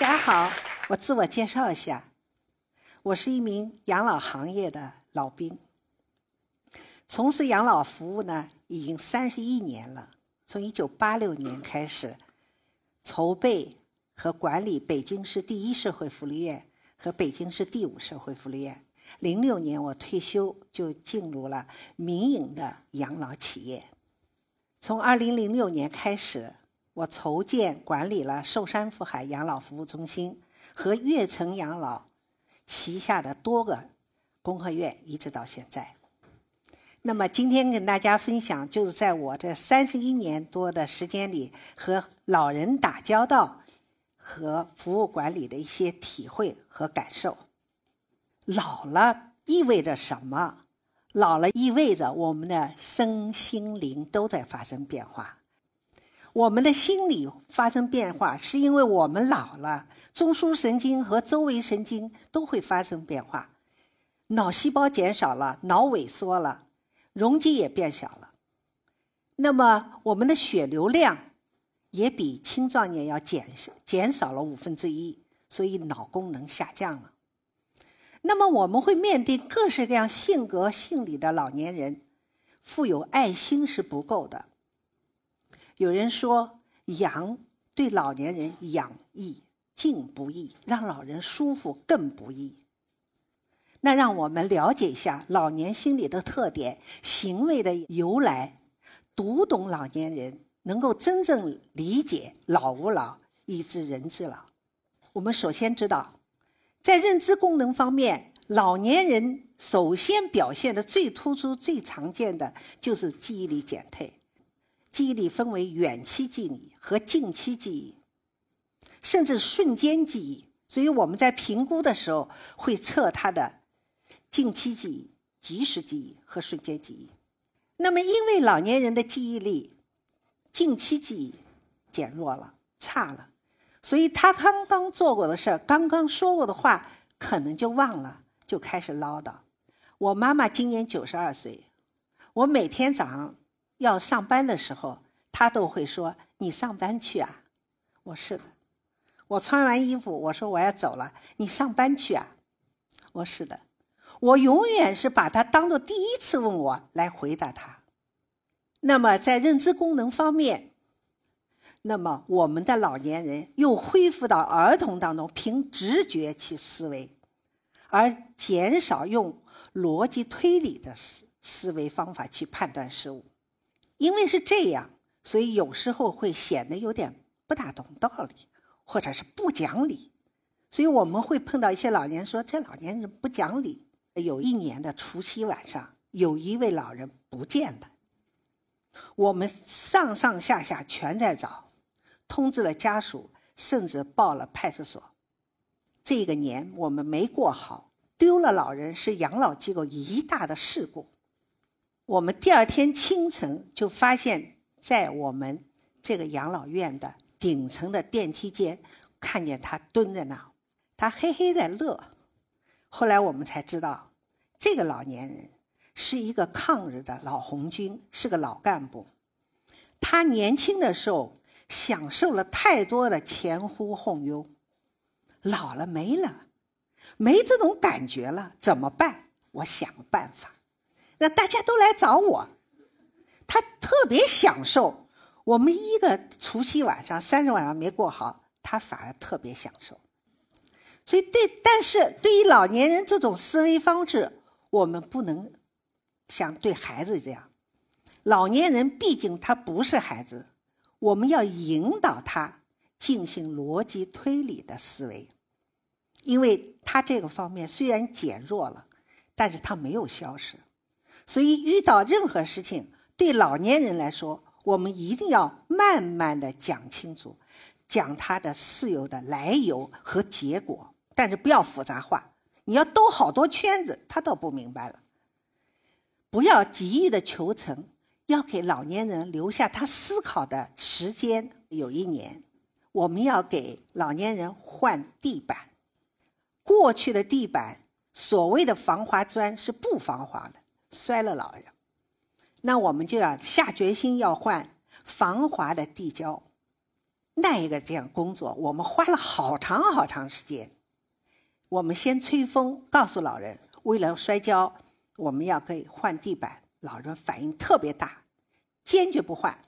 大家好，我自我介绍一下，我是一名养老行业的老兵，从事养老服务呢已经三十一年了。从一九八六年开始，筹备和管理北京市第一社会福利院和北京市第五社会福利院。零六年我退休，就进入了民营的养老企业。从二零零六年开始。我筹建管理了寿山福海养老服务中心和悦城养老旗下的多个公和院，一直到现在。那么今天跟大家分享，就是在我这三十一年多的时间里，和老人打交道和服务管理的一些体会和感受。老了意味着什么？老了意味着我们的身心灵都在发生变化。我们的心理发生变化，是因为我们老了，中枢神经和周围神经都会发生变化，脑细胞减少了，脑萎缩了，容积也变小了。那么，我们的血流量也比青壮年要减减少了五分之一，所以脑功能下降了。那么，我们会面对各式各样性格、性理的老年人，富有爱心是不够的。有人说，养对老年人养易，静不易；让老人舒服更不易。那让我们了解一下老年心理的特点、行为的由来，读懂老年人，能够真正理解老吾老以知人之老。我们首先知道，在认知功能方面，老年人首先表现的最突出、最常见的就是记忆力减退。记忆力分为远期记忆和近期记忆，甚至瞬间记忆。所以我们在评估的时候会测他的近期记忆、即时记忆和瞬间记忆。那么，因为老年人的记忆力近期记忆减弱了、差了，所以他刚刚做过的事儿、刚刚说过的话，可能就忘了，就开始唠叨。我妈妈今年九十二岁，我每天早上。要上班的时候，他都会说：“你上班去啊。”我是的。我穿完衣服，我说我要走了，你上班去啊。我是的。我永远是把他当做第一次问我来回答他。那么在认知功能方面，那么我们的老年人又恢复到儿童当中凭直觉去思维，而减少用逻辑推理的思思维方法去判断事物。因为是这样，所以有时候会显得有点不大懂道理，或者是不讲理。所以我们会碰到一些老年说：“这老年人不讲理。”有一年的除夕晚上，有一位老人不见了。我们上上下下全在找，通知了家属，甚至报了派出所。这个年我们没过好，丢了老人是养老机构一大的事故。我们第二天清晨就发现，在我们这个养老院的顶层的电梯间，看见他蹲在那，他嘿嘿在乐。后来我们才知道，这个老年人是一个抗日的老红军，是个老干部。他年轻的时候享受了太多的前呼后拥，老了没了，没这种感觉了，怎么办？我想办法。那大家都来找我，他特别享受。我们一个除夕晚上、三十晚上没过好，他反而特别享受。所以，对，但是对于老年人这种思维方式，我们不能像对孩子这样。老年人毕竟他不是孩子，我们要引导他进行逻辑推理的思维，因为他这个方面虽然减弱了，但是他没有消失。所以，遇到任何事情，对老年人来说，我们一定要慢慢的讲清楚，讲他的事由的来由和结果，但是不要复杂化。你要兜好多圈子，他倒不明白了。不要急于的求成，要给老年人留下他思考的时间。有一年，我们要给老年人换地板，过去的地板所谓的防滑砖是不防滑的。摔了老人，那我们就要下决心要换防滑的地胶。那一个这样工作，我们花了好长好长时间。我们先吹风，告诉老人，为了摔跤，我们要给换地板。老人反应特别大，坚决不换。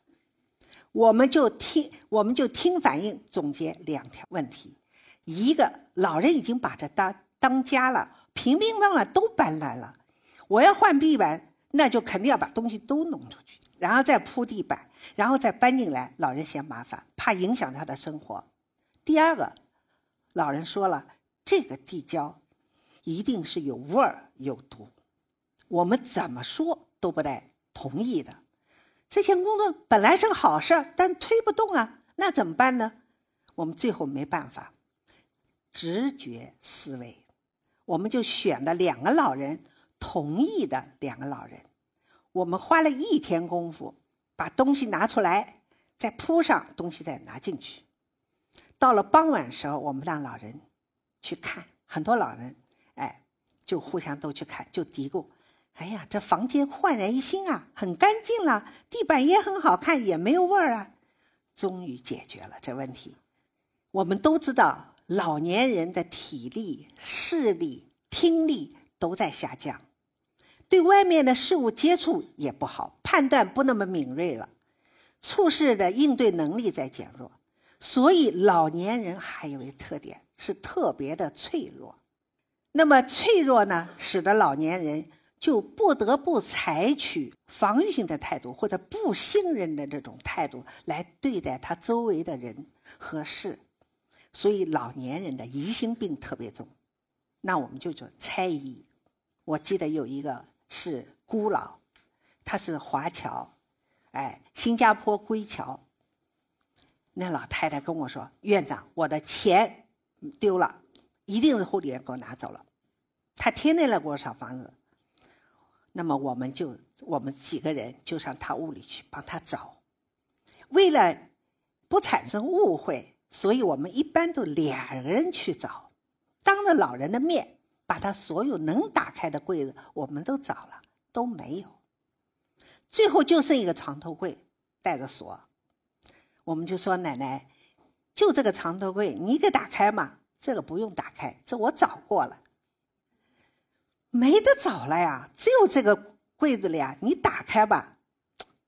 我们就听，我们就听反应，总结两条问题：一个，老人已经把这当当家了，平平稳稳都搬来了，我要换地板，那就肯定要把东西都弄出去，然后再铺地板，然后再搬进来。老人嫌麻烦，怕影响他的生活。第二个，老人说了，这个地胶一定是有味儿、有毒，我们怎么说？都不带同意的，这项工作本来是个好事儿但推不动啊，那怎么办呢？我们最后没办法，直觉思维，我们就选了两个老人同意的两个老人，我们花了一天功夫把东西拿出来，再铺上东西，再拿进去。到了傍晚时候，我们让老人去看，很多老人哎，就互相都去看，就嘀咕。哎呀，这房间焕然一新啊，很干净了，地板也很好看，也没有味儿啊。终于解决了这问题。我们都知道，老年人的体力、视力、听力都在下降，对外面的事物接触也不好，判断不那么敏锐了，处事的应对能力在减弱。所以，老年人还有一个特点是特别的脆弱。那么脆弱呢，使得老年人。就不得不采取防御性的态度，或者不信任的这种态度来对待他周围的人和事，所以老年人的疑心病特别重。那我们就叫猜疑。我记得有一个是孤老，他是华侨，哎，新加坡归侨。那老太太跟我说：“院长，我的钱丢了，一定是护理员给我拿走了。他天天来给我找房子。”那么我们就我们几个人就上他屋里去帮他找，为了不产生误会，所以我们一般都两个人去找，当着老人的面把他所有能打开的柜子我们都找了都没有，最后就剩一个床头柜带着锁，我们就说奶奶，就这个床头柜你给打开嘛，这个不用打开，这我找过了。没得找了呀，只有这个柜子里啊，你打开吧，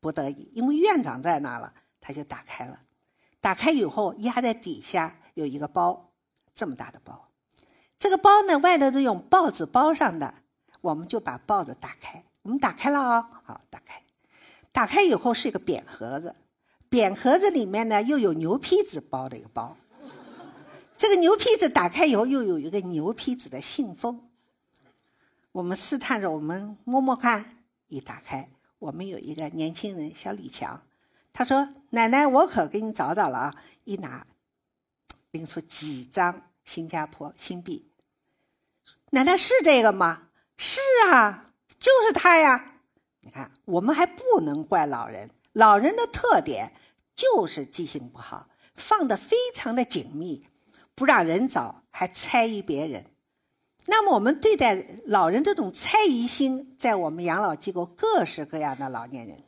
不得已，因为院长在那了，他就打开了。打开以后，压在底下有一个包，这么大的包。这个包呢，外头都用报纸包上的，我们就把报纸打开。我们打开了啊，好，打开。打开以后是一个扁盒子，扁盒子里面呢又有牛皮纸包的一个包。这个牛皮纸打开以后，又有一个牛皮纸的信封。我们试探着，我们摸摸看，一打开，我们有一个年轻人小李强，他说：“奶奶，我可给你找找了啊！”一拿，拎出几张新加坡新币。奶奶是这个吗？是啊，就是他呀！你看，我们还不能怪老人，老人的特点就是记性不好，放的非常的紧密，不让人找，还猜疑别人。那么，我们对待老人这种猜疑心，在我们养老机构各式各样的老年人，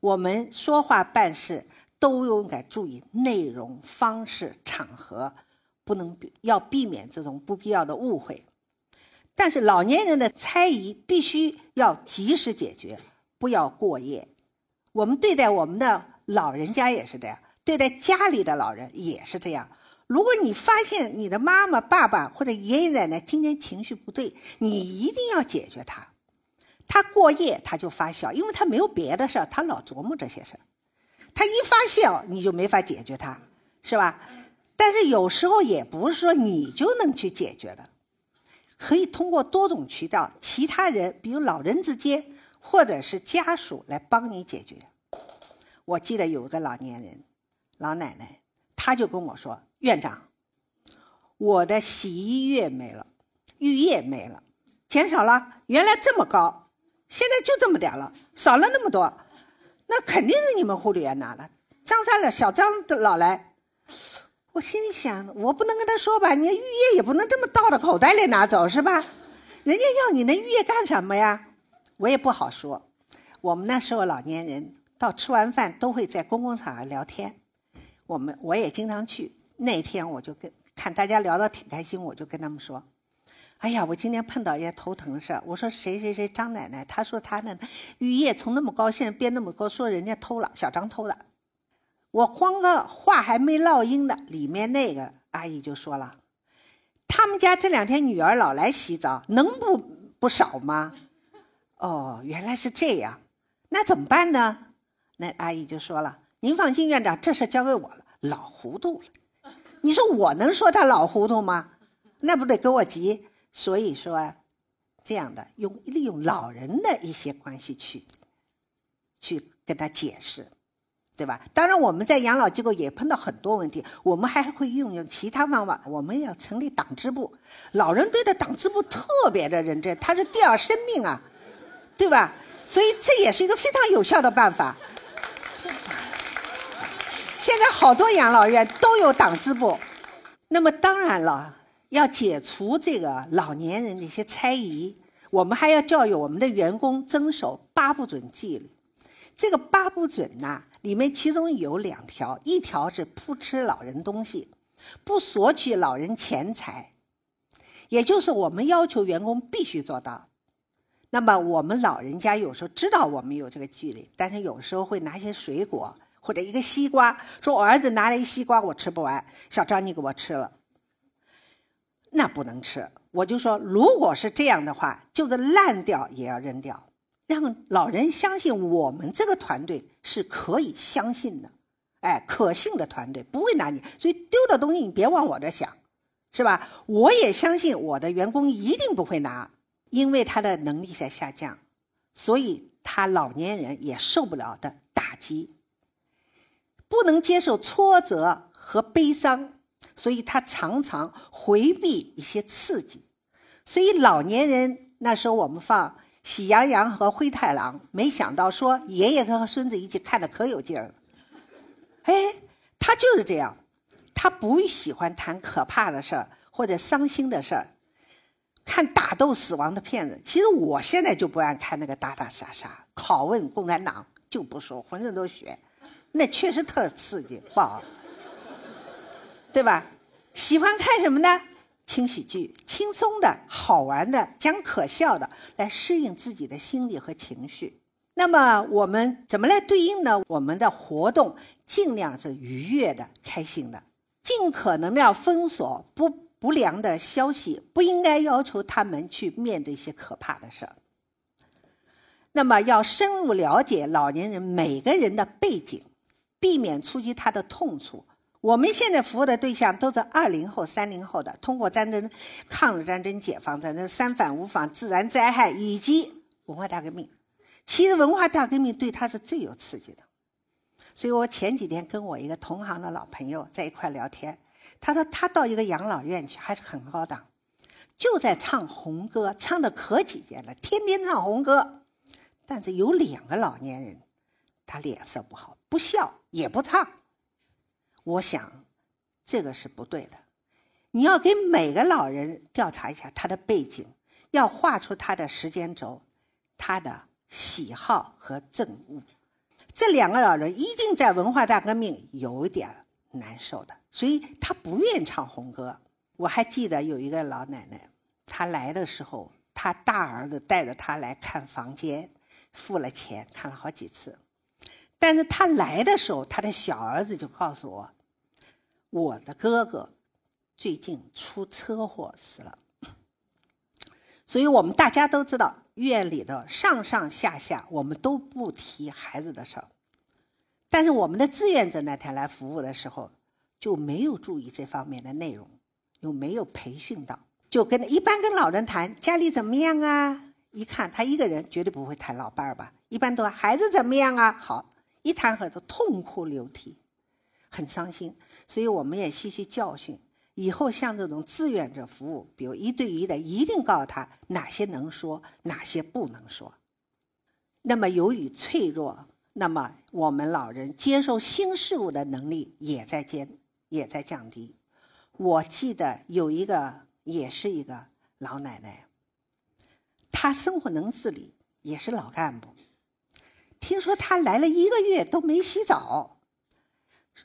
我们说话办事都应该注意内容、方式、场合，不能要避免这种不必要的误会。但是，老年人的猜疑必须要及时解决，不要过夜。我们对待我们的老人家也是这样，对待家里的老人也是这样。如果你发现你的妈妈、爸爸或者爷爷奶奶今天情绪不对，你一定要解决他。他过夜他就发笑，因为他没有别的事儿，他老琢磨这些事儿。他一发笑，你就没法解决他，是吧？但是有时候也不是说你就能去解决的，可以通过多种渠道，其他人，比如老人之间或者是家属来帮你解决。我记得有一个老年人，老奶奶，她就跟我说。院长，我的洗衣液没了，浴液没了，减少了，原来这么高，现在就这么点了，少了那么多，那肯定是你们护理员拿了。张三了，小张的老来，我心里想，我不能跟他说吧，你浴液也不能这么倒到口袋里拿走是吧？人家要你那浴液干什么呀？我也不好说。我们那时候老年人到吃完饭都会在公共场合聊天。我们我也经常去。那天我就跟看大家聊得挺开心，我就跟他们说：“哎呀，我今天碰到一件头疼的事儿。我说谁谁谁张奶奶，她说她的玉叶从那么高现在变那么高，说人家偷了，小张偷的。我慌个话还没落音呢，里面那个阿姨就说了：他们家这两天女儿老来洗澡，能不不少吗？哦，原来是这样，那怎么办呢？那阿姨就说了：您放心，院长，这事交给我了。老糊涂了。”你说我能说他老糊涂吗？那不得给我急。所以说，这样的用利用老人的一些关系去，去跟他解释，对吧？当然，我们在养老机构也碰到很多问题，我们还会运用其他方法。我们要成立党支部，老人对待党支部特别的认真，他是第二生命啊，对吧？所以这也是一个非常有效的办法。现在好多养老院都有党支部，那么当然了，要解除这个老年人的一些猜疑，我们还要教育我们的员工遵守八不准纪律。这个八不准呐，里面其中有两条，一条是不吃老人东西，不索取老人钱财，也就是我们要求员工必须做到。那么我们老人家有时候知道我们有这个距离，但是有时候会拿些水果。或者一个西瓜，说我儿子拿了一西瓜，我吃不完，小张你给我吃了，那不能吃。我就说，如果是这样的话，就是烂掉也要扔掉，让老人相信我们这个团队是可以相信的，哎，可信的团队不会拿你，所以丢的东西你别往我这想，是吧？我也相信我的员工一定不会拿，因为他的能力在下降，所以他老年人也受不了的打击。不能接受挫折和悲伤，所以他常常回避一些刺激。所以老年人那时候我们放《喜羊羊和灰太狼》，没想到说爷爷和孙子一起看的可有劲儿了。哎，他就是这样，他不喜欢谈可怕的事儿或者伤心的事儿，看打斗死亡的片子。其实我现在就不爱看那个打打杀杀、拷问共产党，就不说，浑身都血。那确实特刺激，不好，对吧？喜欢看什么呢？轻喜剧，轻松的、好玩的、讲可笑的，来适应自己的心理和情绪。那么我们怎么来对应呢？我们的活动尽量是愉悦的、开心的，尽可能的要封锁不不良的消息，不应该要求他们去面对一些可怕的事儿。那么要深入了解老年人每个人的背景。避免触及他的痛处。我们现在服务的对象都是二零后、三零后的，通过战争、抗日战争、解放战争、三反五反、自然灾害以及文化大革命。其实文化大革命对他是最有刺激的。所以我前几天跟我一个同行的老朋友在一块聊天，他说他到一个养老院去，还是很高档，就在唱红歌，唱的可几年了，天天唱红歌。但是有两个老年人，他脸色不好。不笑也不唱，我想这个是不对的。你要给每个老人调查一下他的背景，要画出他的时间轴、他的喜好和憎恶。这两个老人一定在文化大革命有一点难受的，所以他不愿唱红歌。我还记得有一个老奶奶，她来的时候，她大儿子带着她来看房间，付了钱，看了好几次。但是他来的时候，他的小儿子就告诉我，我的哥哥最近出车祸死了。所以我们大家都知道，院里的上上下下，我们都不提孩子的事儿。但是我们的志愿者那天来服务的时候，就没有注意这方面的内容，又没有培训到，就跟一般跟老人谈家里怎么样啊？一看他一个人绝对不会谈老伴儿吧？一般都孩子怎么样啊？好。一谈孩子痛哭流涕，很伤心，所以我们也吸取教训，以后像这种志愿者服务，比如一对一的，一定告诉他哪些能说，哪些不能说。那么由于脆弱，那么我们老人接受新事物的能力也在减，也在降低。我记得有一个，也是一个老奶奶，她生活能自理，也是老干部。听说他来了一个月都没洗澡，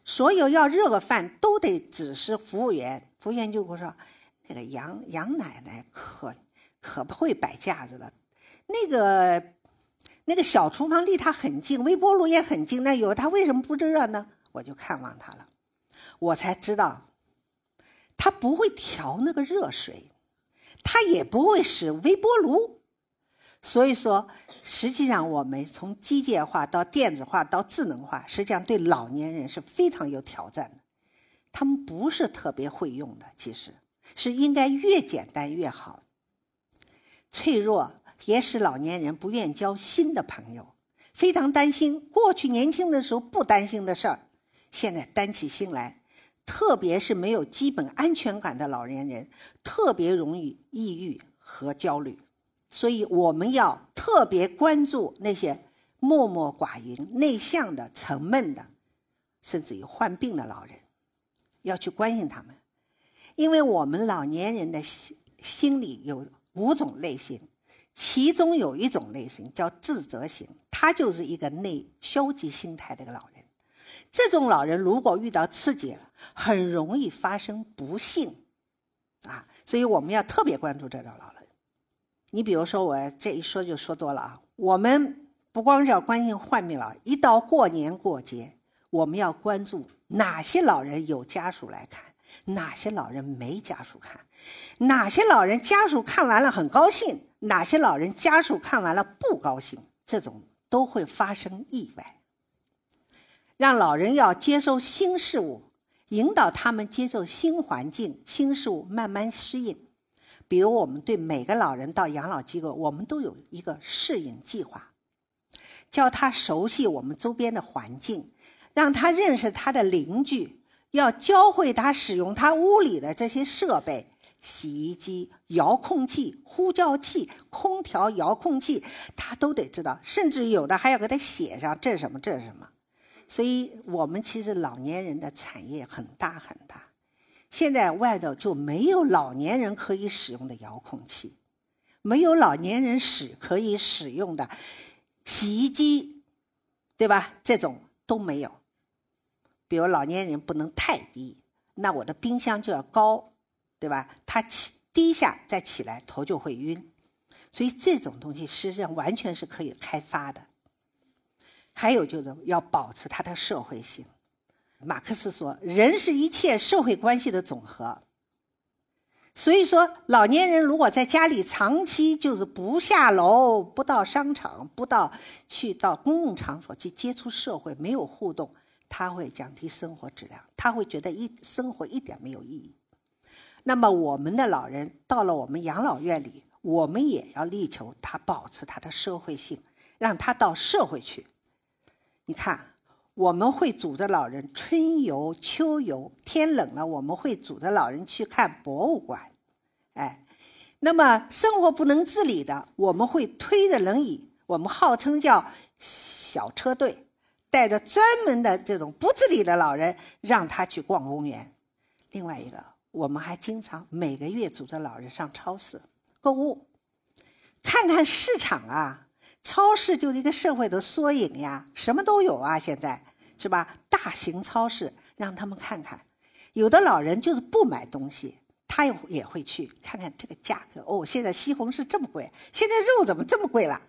所有要热个饭都得指示服务员，服务员就会说：“那个杨杨奶奶可可不会摆架子了，那个那个小厨房离她很近，微波炉也很近，那有她为什么不热呢？”我就看望她了，我才知道，她不会调那个热水，她也不会使微波炉。所以说，实际上我们从机械化到电子化到智能化，实际上对老年人是非常有挑战的。他们不是特别会用的，其实是应该越简单越好。脆弱也使老年人不愿交新的朋友，非常担心过去年轻的时候不担心的事儿，现在担起心来。特别是没有基本安全感的老年人，特别容易抑郁和焦虑。所以我们要特别关注那些默默寡言、内向的、沉闷的，甚至于患病的老人，要去关心他们，因为我们老年人的心心里有五种类型，其中有一种类型叫自责型，他就是一个内消极心态的一个老人。这种老人如果遇到刺激，很容易发生不幸，啊，所以我们要特别关注这种老人。你比如说，我这一说就说多了啊。我们不光是要关心患病老人，一到过年过节，我们要关注哪些老人有家属来看，哪些老人没家属看，哪些老人家属看完了很高兴，哪些老人家属看完了不高兴，这种都会发生意外。让老人要接受新事物，引导他们接受新环境、新事物，慢慢适应。比如，我们对每个老人到养老机构，我们都有一个适应计划，教他熟悉我们周边的环境，让他认识他的邻居，要教会他使用他屋里的这些设备：洗衣机、遥控器、呼叫器、空调遥控器，他都得知道。甚至有的还要给他写上这是什么，这是什么。所以，我们其实老年人的产业很大很大。现在外头就没有老年人可以使用的遥控器，没有老年人使可以使用的洗衣机，对吧？这种都没有。比如老年人不能太低，那我的冰箱就要高，对吧？他起低下再起来头就会晕，所以这种东西实际上完全是可以开发的。还有就是要保持它的社会性。马克思说：“人是一切社会关系的总和。”所以说，老年人如果在家里长期就是不下楼、不到商场、不到去到公共场所去接触社会、没有互动，他会降低生活质量，他会觉得一生活一点没有意义。那么，我们的老人到了我们养老院里，我们也要力求他保持他的社会性，让他到社会去。你看。我们会组织老人春游、秋游，天冷了我们会组织老人去看博物馆，哎，那么生活不能自理的，我们会推着轮椅，我们号称叫小车队，带着专门的这种不自理的老人，让他去逛公园。另外一个，我们还经常每个月组织老人上超市购物，看看市场啊。超市就是一个社会的缩影呀，什么都有啊，现在是吧？大型超市让他们看看，有的老人就是不买东西，他也也会去看看这个价格。哦，现在西红柿这么贵，现在肉怎么这么贵了，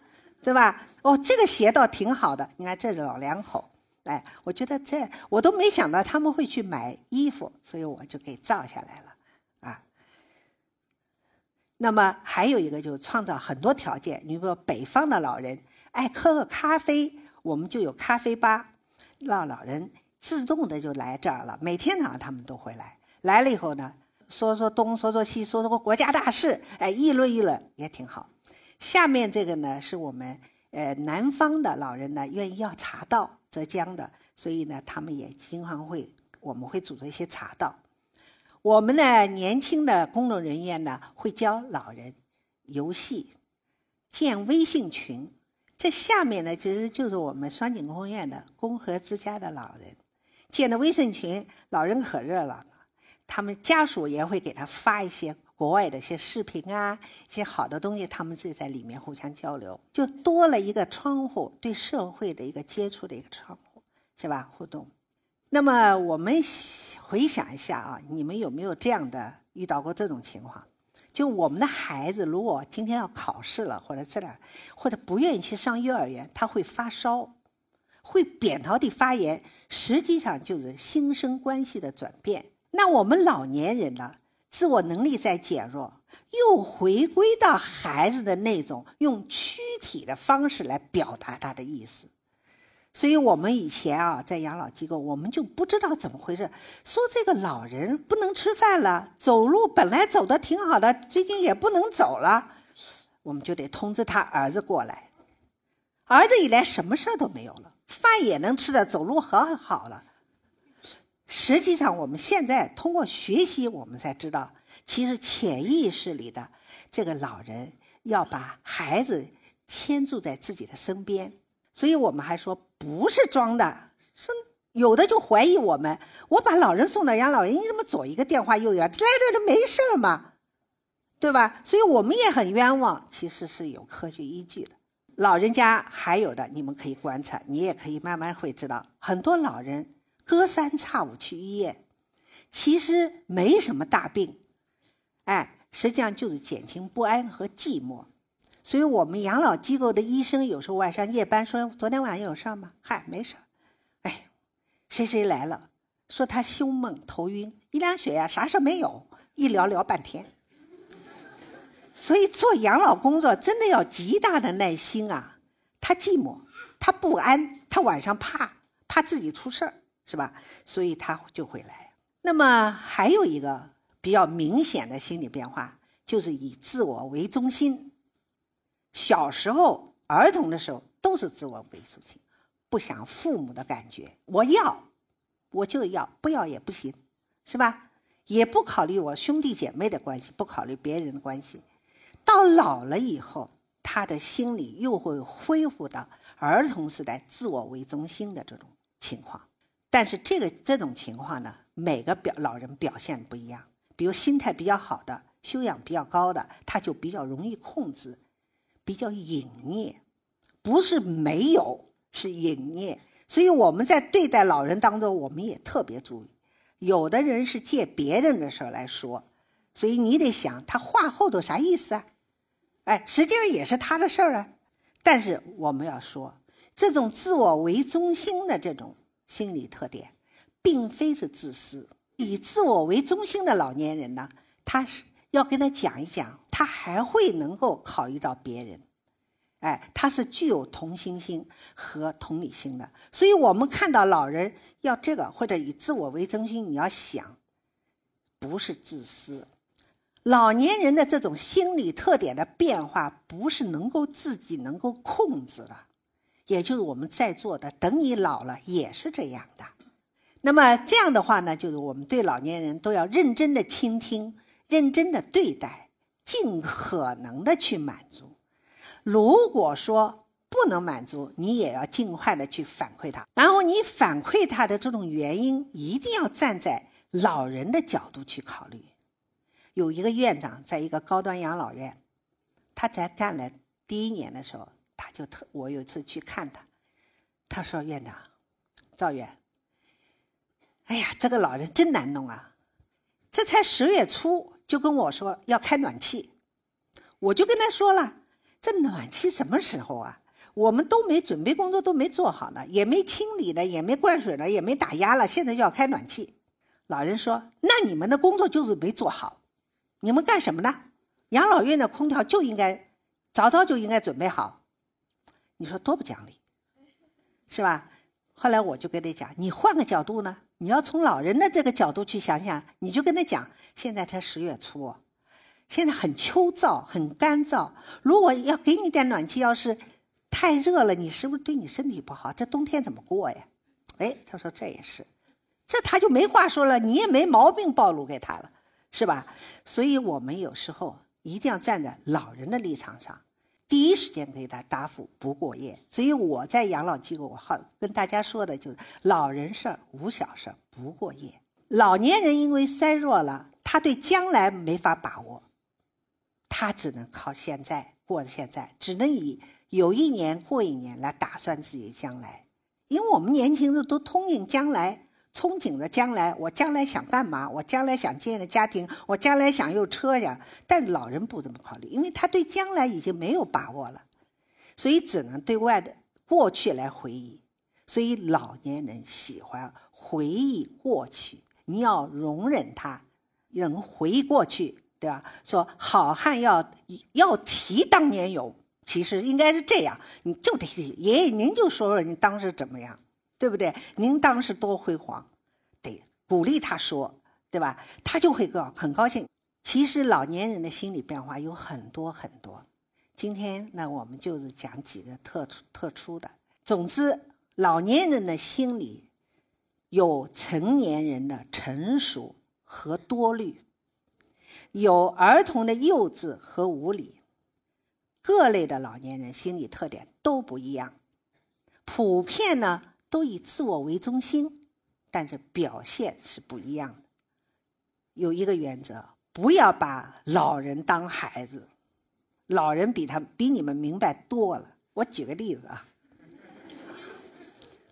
对吧？哦，这个鞋倒挺好的，你看这老两口，哎，我觉得这我都没想到他们会去买衣服，所以我就给照下来了。那么还有一个就是创造很多条件，你比如说北方的老人爱喝个咖啡，我们就有咖啡吧，让老人自动的就来这儿了。每天早上他们都会来，来了以后呢，说说东说说西，说说国家大事，哎，议论议论也挺好。下面这个呢，是我们呃南方的老人呢愿意要茶道，浙江的，所以呢他们也经常会，我们会组织一些茶道。我们的年轻的工作人员呢，会教老人游戏，建微信群。这下面呢，其实就是我们双井公园的公和之家的老人建的微信群，老人可热闹了。他们家属也会给他发一些国外的一些视频啊，一些好的东西，他们自己在里面互相交流，就多了一个窗户，对社会的一个接触的一个窗户，是吧？互动。那么我们回想一下啊，你们有没有这样的遇到过这种情况？就我们的孩子如果今天要考试了，或者这样，或者不愿意去上幼儿园，他会发烧，会扁桃体发炎，实际上就是心生关系的转变。那我们老年人呢，自我能力在减弱，又回归到孩子的那种用躯体的方式来表达他的意思。所以我们以前啊，在养老机构，我们就不知道怎么回事，说这个老人不能吃饭了，走路本来走的挺好的，最近也不能走了，我们就得通知他儿子过来。儿子一来，什么事儿都没有了，饭也能吃的，走路很好了。实际上，我们现在通过学习，我们才知道，其实潜意识里的这个老人要把孩子牵住在自己的身边。所以我们还说不是装的，是有的就怀疑我们。我把老人送到养老院，你怎么左一个电话右一个？来这都没事嘛，对吧？所以我们也很冤枉，其实是有科学依据的。老人家还有的，你们可以观察，你也可以慢慢会知道，很多老人隔三差五去医院，其实没什么大病，哎，实际上就是减轻不安和寂寞。所以我们养老机构的医生有时候晚上夜班说：“昨天晚上有事吗？”“嗨，没事儿。”“哎，谁谁来了？”说他胸闷头晕，一量血压啥事没有，一聊聊半天。所以做养老工作真的要极大的耐心啊！他寂寞，他不安，他晚上怕怕自己出事儿，是吧？所以他就会来。那么还有一个比较明显的心理变化，就是以自我为中心。小时候，儿童的时候都是自我为中心，不想父母的感觉，我要，我就要，不要也不行，是吧？也不考虑我兄弟姐妹的关系，不考虑别人的关系。到老了以后，他的心理又会恢复到儿童时代自我为中心的这种情况。但是这个这种情况呢，每个表老人表现不一样。比如心态比较好的，修养比较高的，他就比较容易控制。比较隐匿，不是没有，是隐匿。所以我们在对待老人当中，我们也特别注意。有的人是借别人的事儿来说，所以你得想他话后头啥意思啊？哎，实际上也是他的事儿啊。但是我们要说，这种自我为中心的这种心理特点，并非是自私。以自我为中心的老年人呢，他是。要跟他讲一讲，他还会能够考虑到别人，哎，他是具有同情心和同理心的。所以，我们看到老人要这个或者以自我为中心，你要想，不是自私。老年人的这种心理特点的变化，不是能够自己能够控制的。也就是我们在座的，等你老了也是这样的。那么这样的话呢，就是我们对老年人都要认真的倾听。认真的对待，尽可能的去满足。如果说不能满足，你也要尽快的去反馈他。然后你反馈他的这种原因，一定要站在老人的角度去考虑。有一个院长在一个高端养老院，他才干了第一年的时候，他就特我有一次去看他，他说：“院长，赵院，哎呀，这个老人真难弄啊，这才十月初。”就跟我说要开暖气，我就跟他说了，这暖气什么时候啊？我们都没准备工作都没做好呢，也没清理呢，也没灌水了，也没打压了，现在就要开暖气。老人说：“那你们的工作就是没做好，你们干什么呢？养老院的空调就应该早早就应该准备好。”你说多不讲理，是吧？后来我就跟他讲，你换个角度呢？你要从老人的这个角度去想想，你就跟他讲，现在才十月初，现在很秋燥，很干燥。如果要给你点暖气，要是太热了，你是不是对你身体不好？这冬天怎么过呀？哎，他说这也是，这他就没话说了，你也没毛病暴露给他了，是吧？所以我们有时候一定要站在老人的立场上。第一时间给他答复不过夜，所以我在养老机构，我好跟大家说的就是老人事儿无小事儿不过夜。老年人因为衰弱了，他对将来没法把握，他只能靠现在过现在，只能以有一年过一年来打算自己的将来。因为我们年轻人都通应将来，憧憬着将来，我将来想干嘛？我将来想建个家庭，我将来想有车呀。但老人不这么考虑，因为他对将来已经没有把握了，所以只能对外的过去来回忆。所以老年人喜欢回忆过去，你要容忍他，能回忆过去，对吧？说好汉要要提当年勇，其实应该是这样，你就得爷爷您就说说你当时怎么样。对不对？您当时多辉煌，得鼓励他说，对吧？他就会高很高兴。其实老年人的心理变化有很多很多。今天那我们就是讲几个特特殊的。总之，老年人的心理有成年人的成熟和多虑，有儿童的幼稚和无理。各类的老年人心理特点都不一样，普遍呢。都以自我为中心，但是表现是不一样的。有一个原则，不要把老人当孩子，老人比他比你们明白多了。我举个例子啊，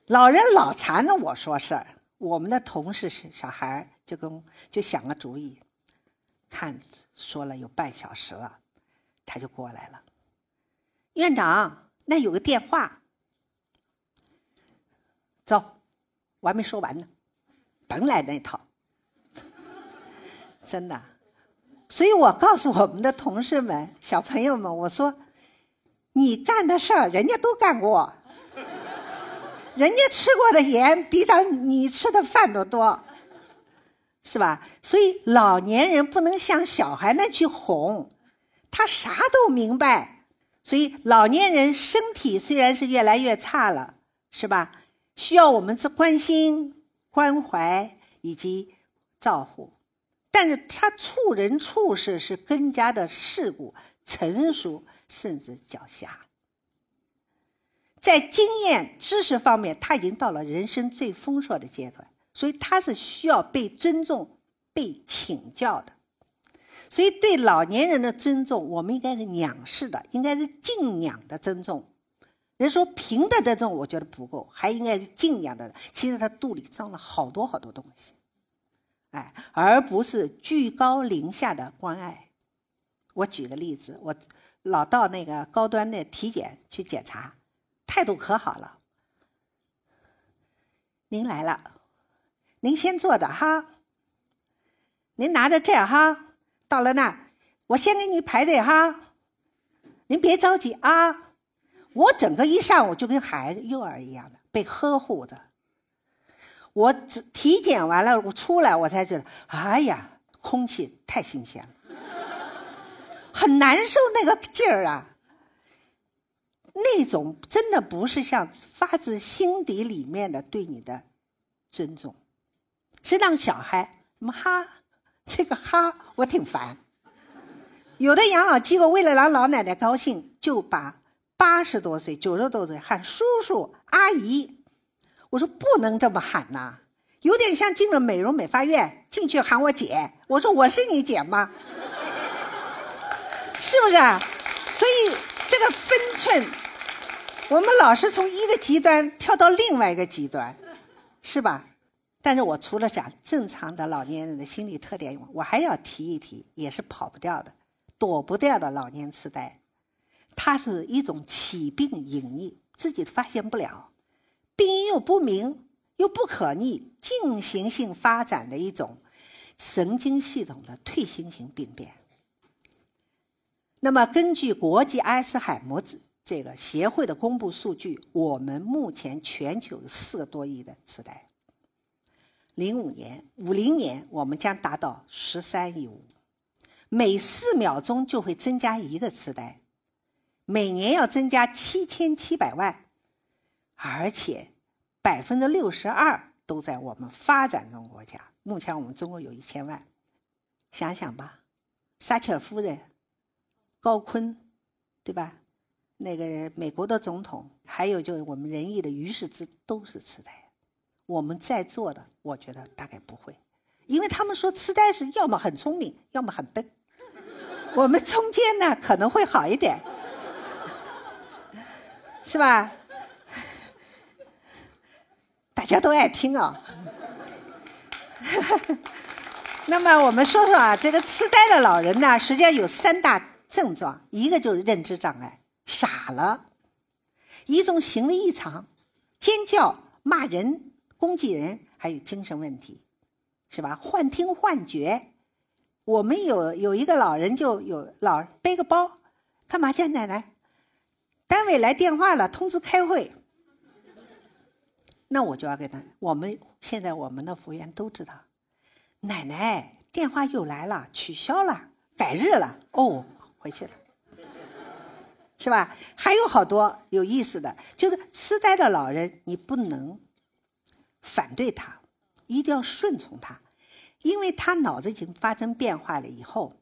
老人老缠着我说事儿，我们的同事是小孩就跟就想个主意，看说了有半小时了，他就过来了。院长，那有个电话。走，我还没说完呢，甭来那套，真的。所以我告诉我们的同事们、小朋友们，我说，你干的事儿人家都干过，人家吃过的盐比咱你吃的饭都多，是吧？所以老年人不能像小孩那去哄，他啥都明白。所以老年人身体虽然是越来越差了，是吧？需要我们这关心、关怀以及照顾，但是他处人处事是更加的世故、成熟，甚至狡黠。在经验、知识方面，他已经到了人生最丰硕的阶段，所以他是需要被尊重、被请教的。所以，对老年人的尊重，我们应该是仰视的，应该是敬仰的尊重。人说平的这种，我觉得不够，还应该是敬仰的。其实他肚里装了好多好多东西，哎，而不是居高临下的关爱。我举个例子，我老到那个高端的体检去检查，态度可好了。您来了，您先坐着哈。您拿着这哈，到了那，我先给你排队哈。您别着急啊。我整个一上午就跟孩子幼儿一样的被呵护着。我体检完了，我出来我才觉得，哎呀，空气太新鲜了，很难受那个劲儿啊。那种真的不是像发自心底里面的对你的尊重，是让小孩什么哈，这个哈我挺烦。有的养老机构为了让老奶奶高兴，就把。八十多岁、九十多岁喊叔叔阿姨，我说不能这么喊呐，有点像进了美容美发院进去喊我姐。我说我是你姐吗？是不是？所以这个分寸，我们老是从一个极端跳到另外一个极端，是吧？但是我除了讲正常的老年人的心理特点，我还要提一提，也是跑不掉的、躲不掉的老年痴呆。它是一种起病隐匿，自己发现不了，病因又不明又不可逆，进行性发展的一种神经系统的退行性病变。那么，根据国际阿尔茨海默这个协会的公布数据，我们目前全球四个多亿的痴呆。零五年、五零年，我们将达到十三亿五，每四秒钟就会增加一个痴呆。每年要增加七千七百万，而且百分之六十二都在我们发展中国家。目前我们中国有一千万，想想吧，撒切尔夫人、高锟，对吧？那个美国的总统，还有就是我们仁义的于世之，都是痴呆。我们在座的，我觉得大概不会，因为他们说痴呆是要么很聪明，要么很笨。我们中间呢，可能会好一点。是吧？大家都爱听啊。那么我们说说啊，这个痴呆的老人呢，实际上有三大症状，一个就是认知障碍，傻了；一种行为异常，尖叫、骂人、攻击人，还有精神问题，是吧？幻听、幻觉。我们有有一个老人就有老背个包，干嘛去奶奶？单位来电话了，通知开会。那我就要给他，我们现在我们的服务员都知道，奶奶电话又来了，取消了，改日了。哦，回去了，是吧？还有好多有意思的，就是痴呆的老人，你不能反对他，一定要顺从他，因为他脑子已经发生变化了。以后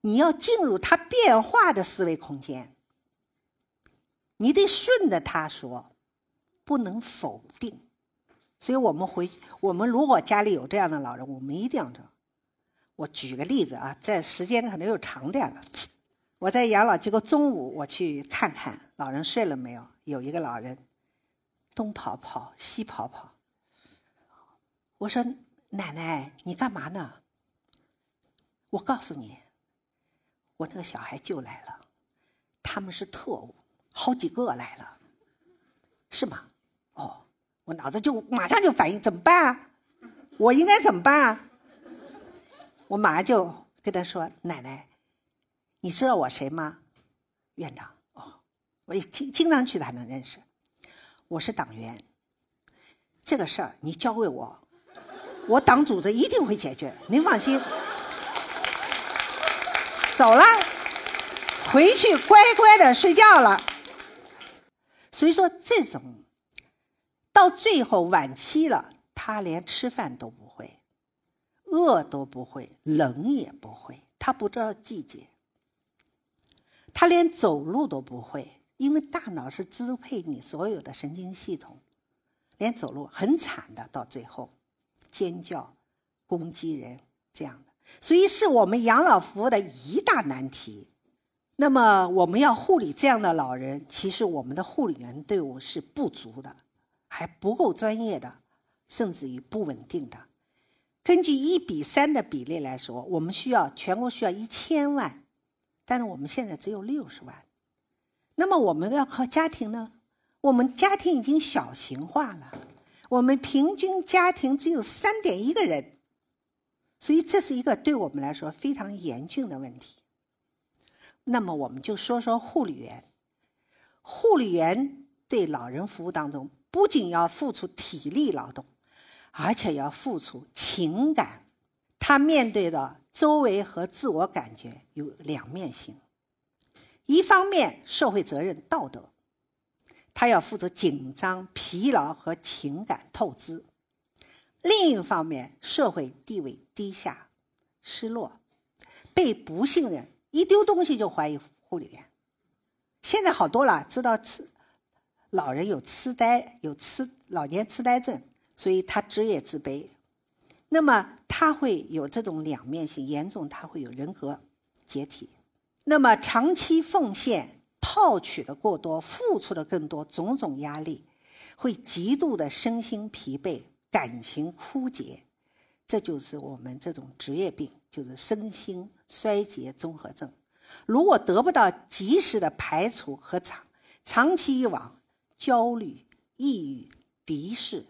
你要进入他变化的思维空间，你得顺着他说。不能否定，所以我们回我们如果家里有这样的老人，我们一定要这。我举个例子啊，在时间可能又长点了。我在养老机构中午我去看看老人睡了没有，有一个老人东跑跑西跑跑。我说：“奶奶，你干嘛呢？”我告诉你，我那个小孩就来了，他们是特务，好几个来了，是吗？哦，我脑子就马上就反应，怎么办啊？我应该怎么办啊？我马上就跟他说：“奶奶，你知道我谁吗？院长。哦，我也经经常去他能认识。我是党员，这个事儿你交给我，我党组织一定会解决，您放心。走了，回去乖乖的睡觉了。所以说这种。”到最后晚期了，他连吃饭都不会，饿都不会，冷也不会，他不知道季节。他连走路都不会，因为大脑是支配你所有的神经系统，连走路很惨的。到最后，尖叫、攻击人这样的，所以是我们养老服务的一大难题。那么我们要护理这样的老人，其实我们的护理员队伍是不足的。还不够专业的，甚至于不稳定的。根据一比三的比例来说，我们需要全国需要一千万，但是我们现在只有六十万。那么我们要靠家庭呢？我们家庭已经小型化了，我们平均家庭只有三点一个人，所以这是一个对我们来说非常严峻的问题。那么我们就说说护理员，护理员对老人服务当中。不仅要付出体力劳动，而且要付出情感。他面对的周围和自我感觉有两面性。一方面，社会责任、道德，他要付出紧张、疲劳和情感透支；另一方面，社会地位低下、失落，被不信任，一丢东西就怀疑护理员。现在好多了，知道痴。老人有痴呆，有痴老年痴呆症，所以他职业自卑。那么他会有这种两面性，严重他会有人格解体。那么长期奉献、套取的过多、付出的更多，种种压力，会极度的身心疲惫、感情枯竭。这就是我们这种职业病，就是身心衰竭综合症。如果得不到及时的排除和长长期以往。焦虑、抑郁、敌视，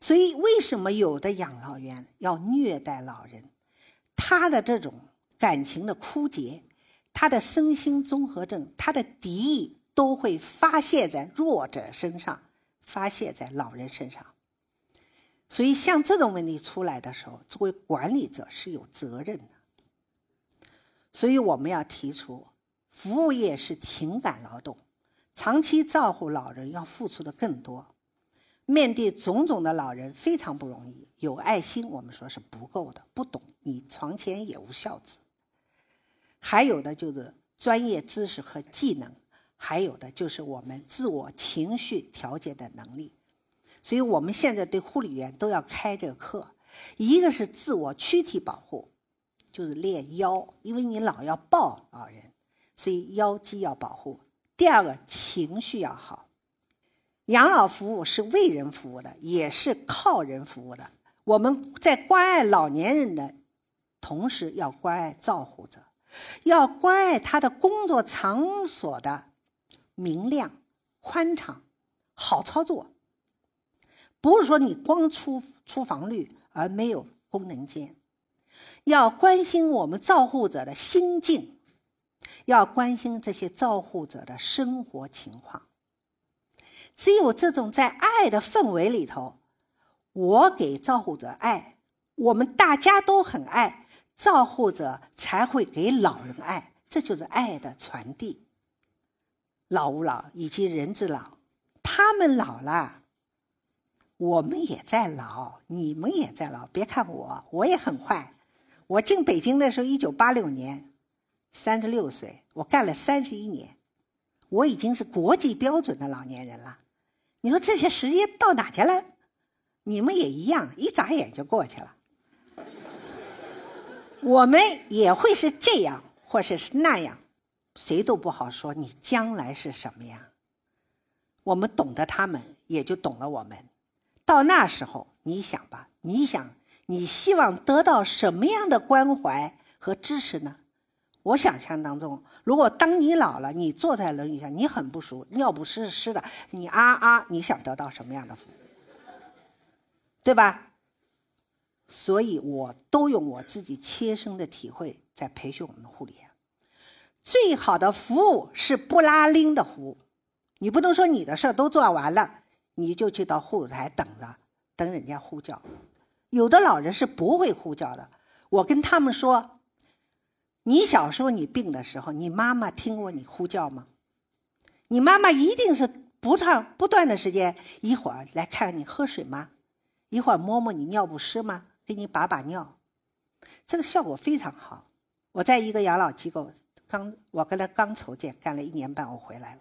所以为什么有的养老院要虐待老人？他的这种感情的枯竭，他的身心综合症，他的敌意都会发泄在弱者身上，发泄在老人身上。所以，像这种问题出来的时候，作为管理者是有责任的。所以，我们要提出，服务业是情感劳动。长期照顾老人要付出的更多，面对种种的老人非常不容易。有爱心，我们说是不够的，不懂你床前也无孝子。还有的就是专业知识和技能，还有的就是我们自我情绪调节的能力。所以我们现在对护理员都要开这个课，一个是自我躯体保护，就是练腰，因为你老要抱老人，所以腰肌要保护。第二个情绪要好，养老服务是为人服务的，也是靠人服务的。我们在关爱老年人的同时，要关爱照护者，要关爱他的工作场所的明亮、宽敞、好操作。不是说你光出出房率而没有功能间，要关心我们照护者的心境，要关心这些照护者的生活情况。只有这种在爱的氛围里头，我给照护者爱，我们大家都很爱，照护者才会给老人爱，这就是爱的传递。老吾老以及人之老，他们老了。我们也在老，你们也在老。别看我，我也很坏。我进北京的时候，一九八六年，三十六岁，我干了三十一年，我已经是国际标准的老年人了。你说这些时间到哪去了？你们也一样，一眨眼就过去了。我们也会是这样，或者是那样，谁都不好说。你将来是什么样？我们懂得他们，也就懂了我们。到那时候，你想吧，你想，你希望得到什么样的关怀和支持呢？我想象当中，如果当你老了，你坐在轮椅上，你很不舒服，尿不湿湿的，你啊啊，你想得到什么样的服务？对吧？所以我都用我自己切身的体会在培训我们的护理员。最好的服务是不拉拎的服务，你不能说你的事儿都做完了。你就去到护士台等着，等人家呼叫。有的老人是不会呼叫的。我跟他们说：“你小时候你病的时候，你妈妈听过你呼叫吗？你妈妈一定是不断不断的时间，一会儿来看看你喝水吗？一会儿摸摸你尿不湿吗？给你把把尿。这个效果非常好。我在一个养老机构，刚我跟他刚筹建，干了一年半，我回来了。”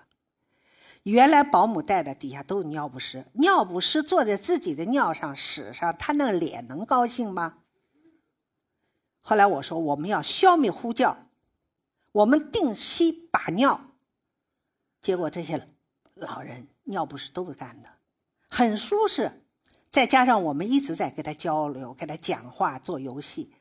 原来保姆带的底下都有尿不湿，尿不湿坐在自己的尿上屎上，他那脸能高兴吗？后来我说我们要消灭呼叫，我们定期把尿，结果这些老人尿不湿都不干的，很舒适。再加上我们一直在跟他交流，跟他讲话做游戏，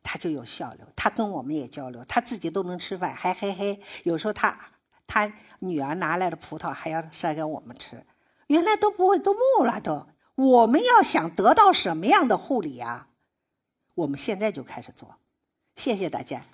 他就有效流。他跟我们也交流，他自己都能吃饭，还嘿嘿。有时候他。他女儿拿来的葡萄还要塞给我们吃，原来都不会都木了都。我们要想得到什么样的护理啊？我们现在就开始做。谢谢大家。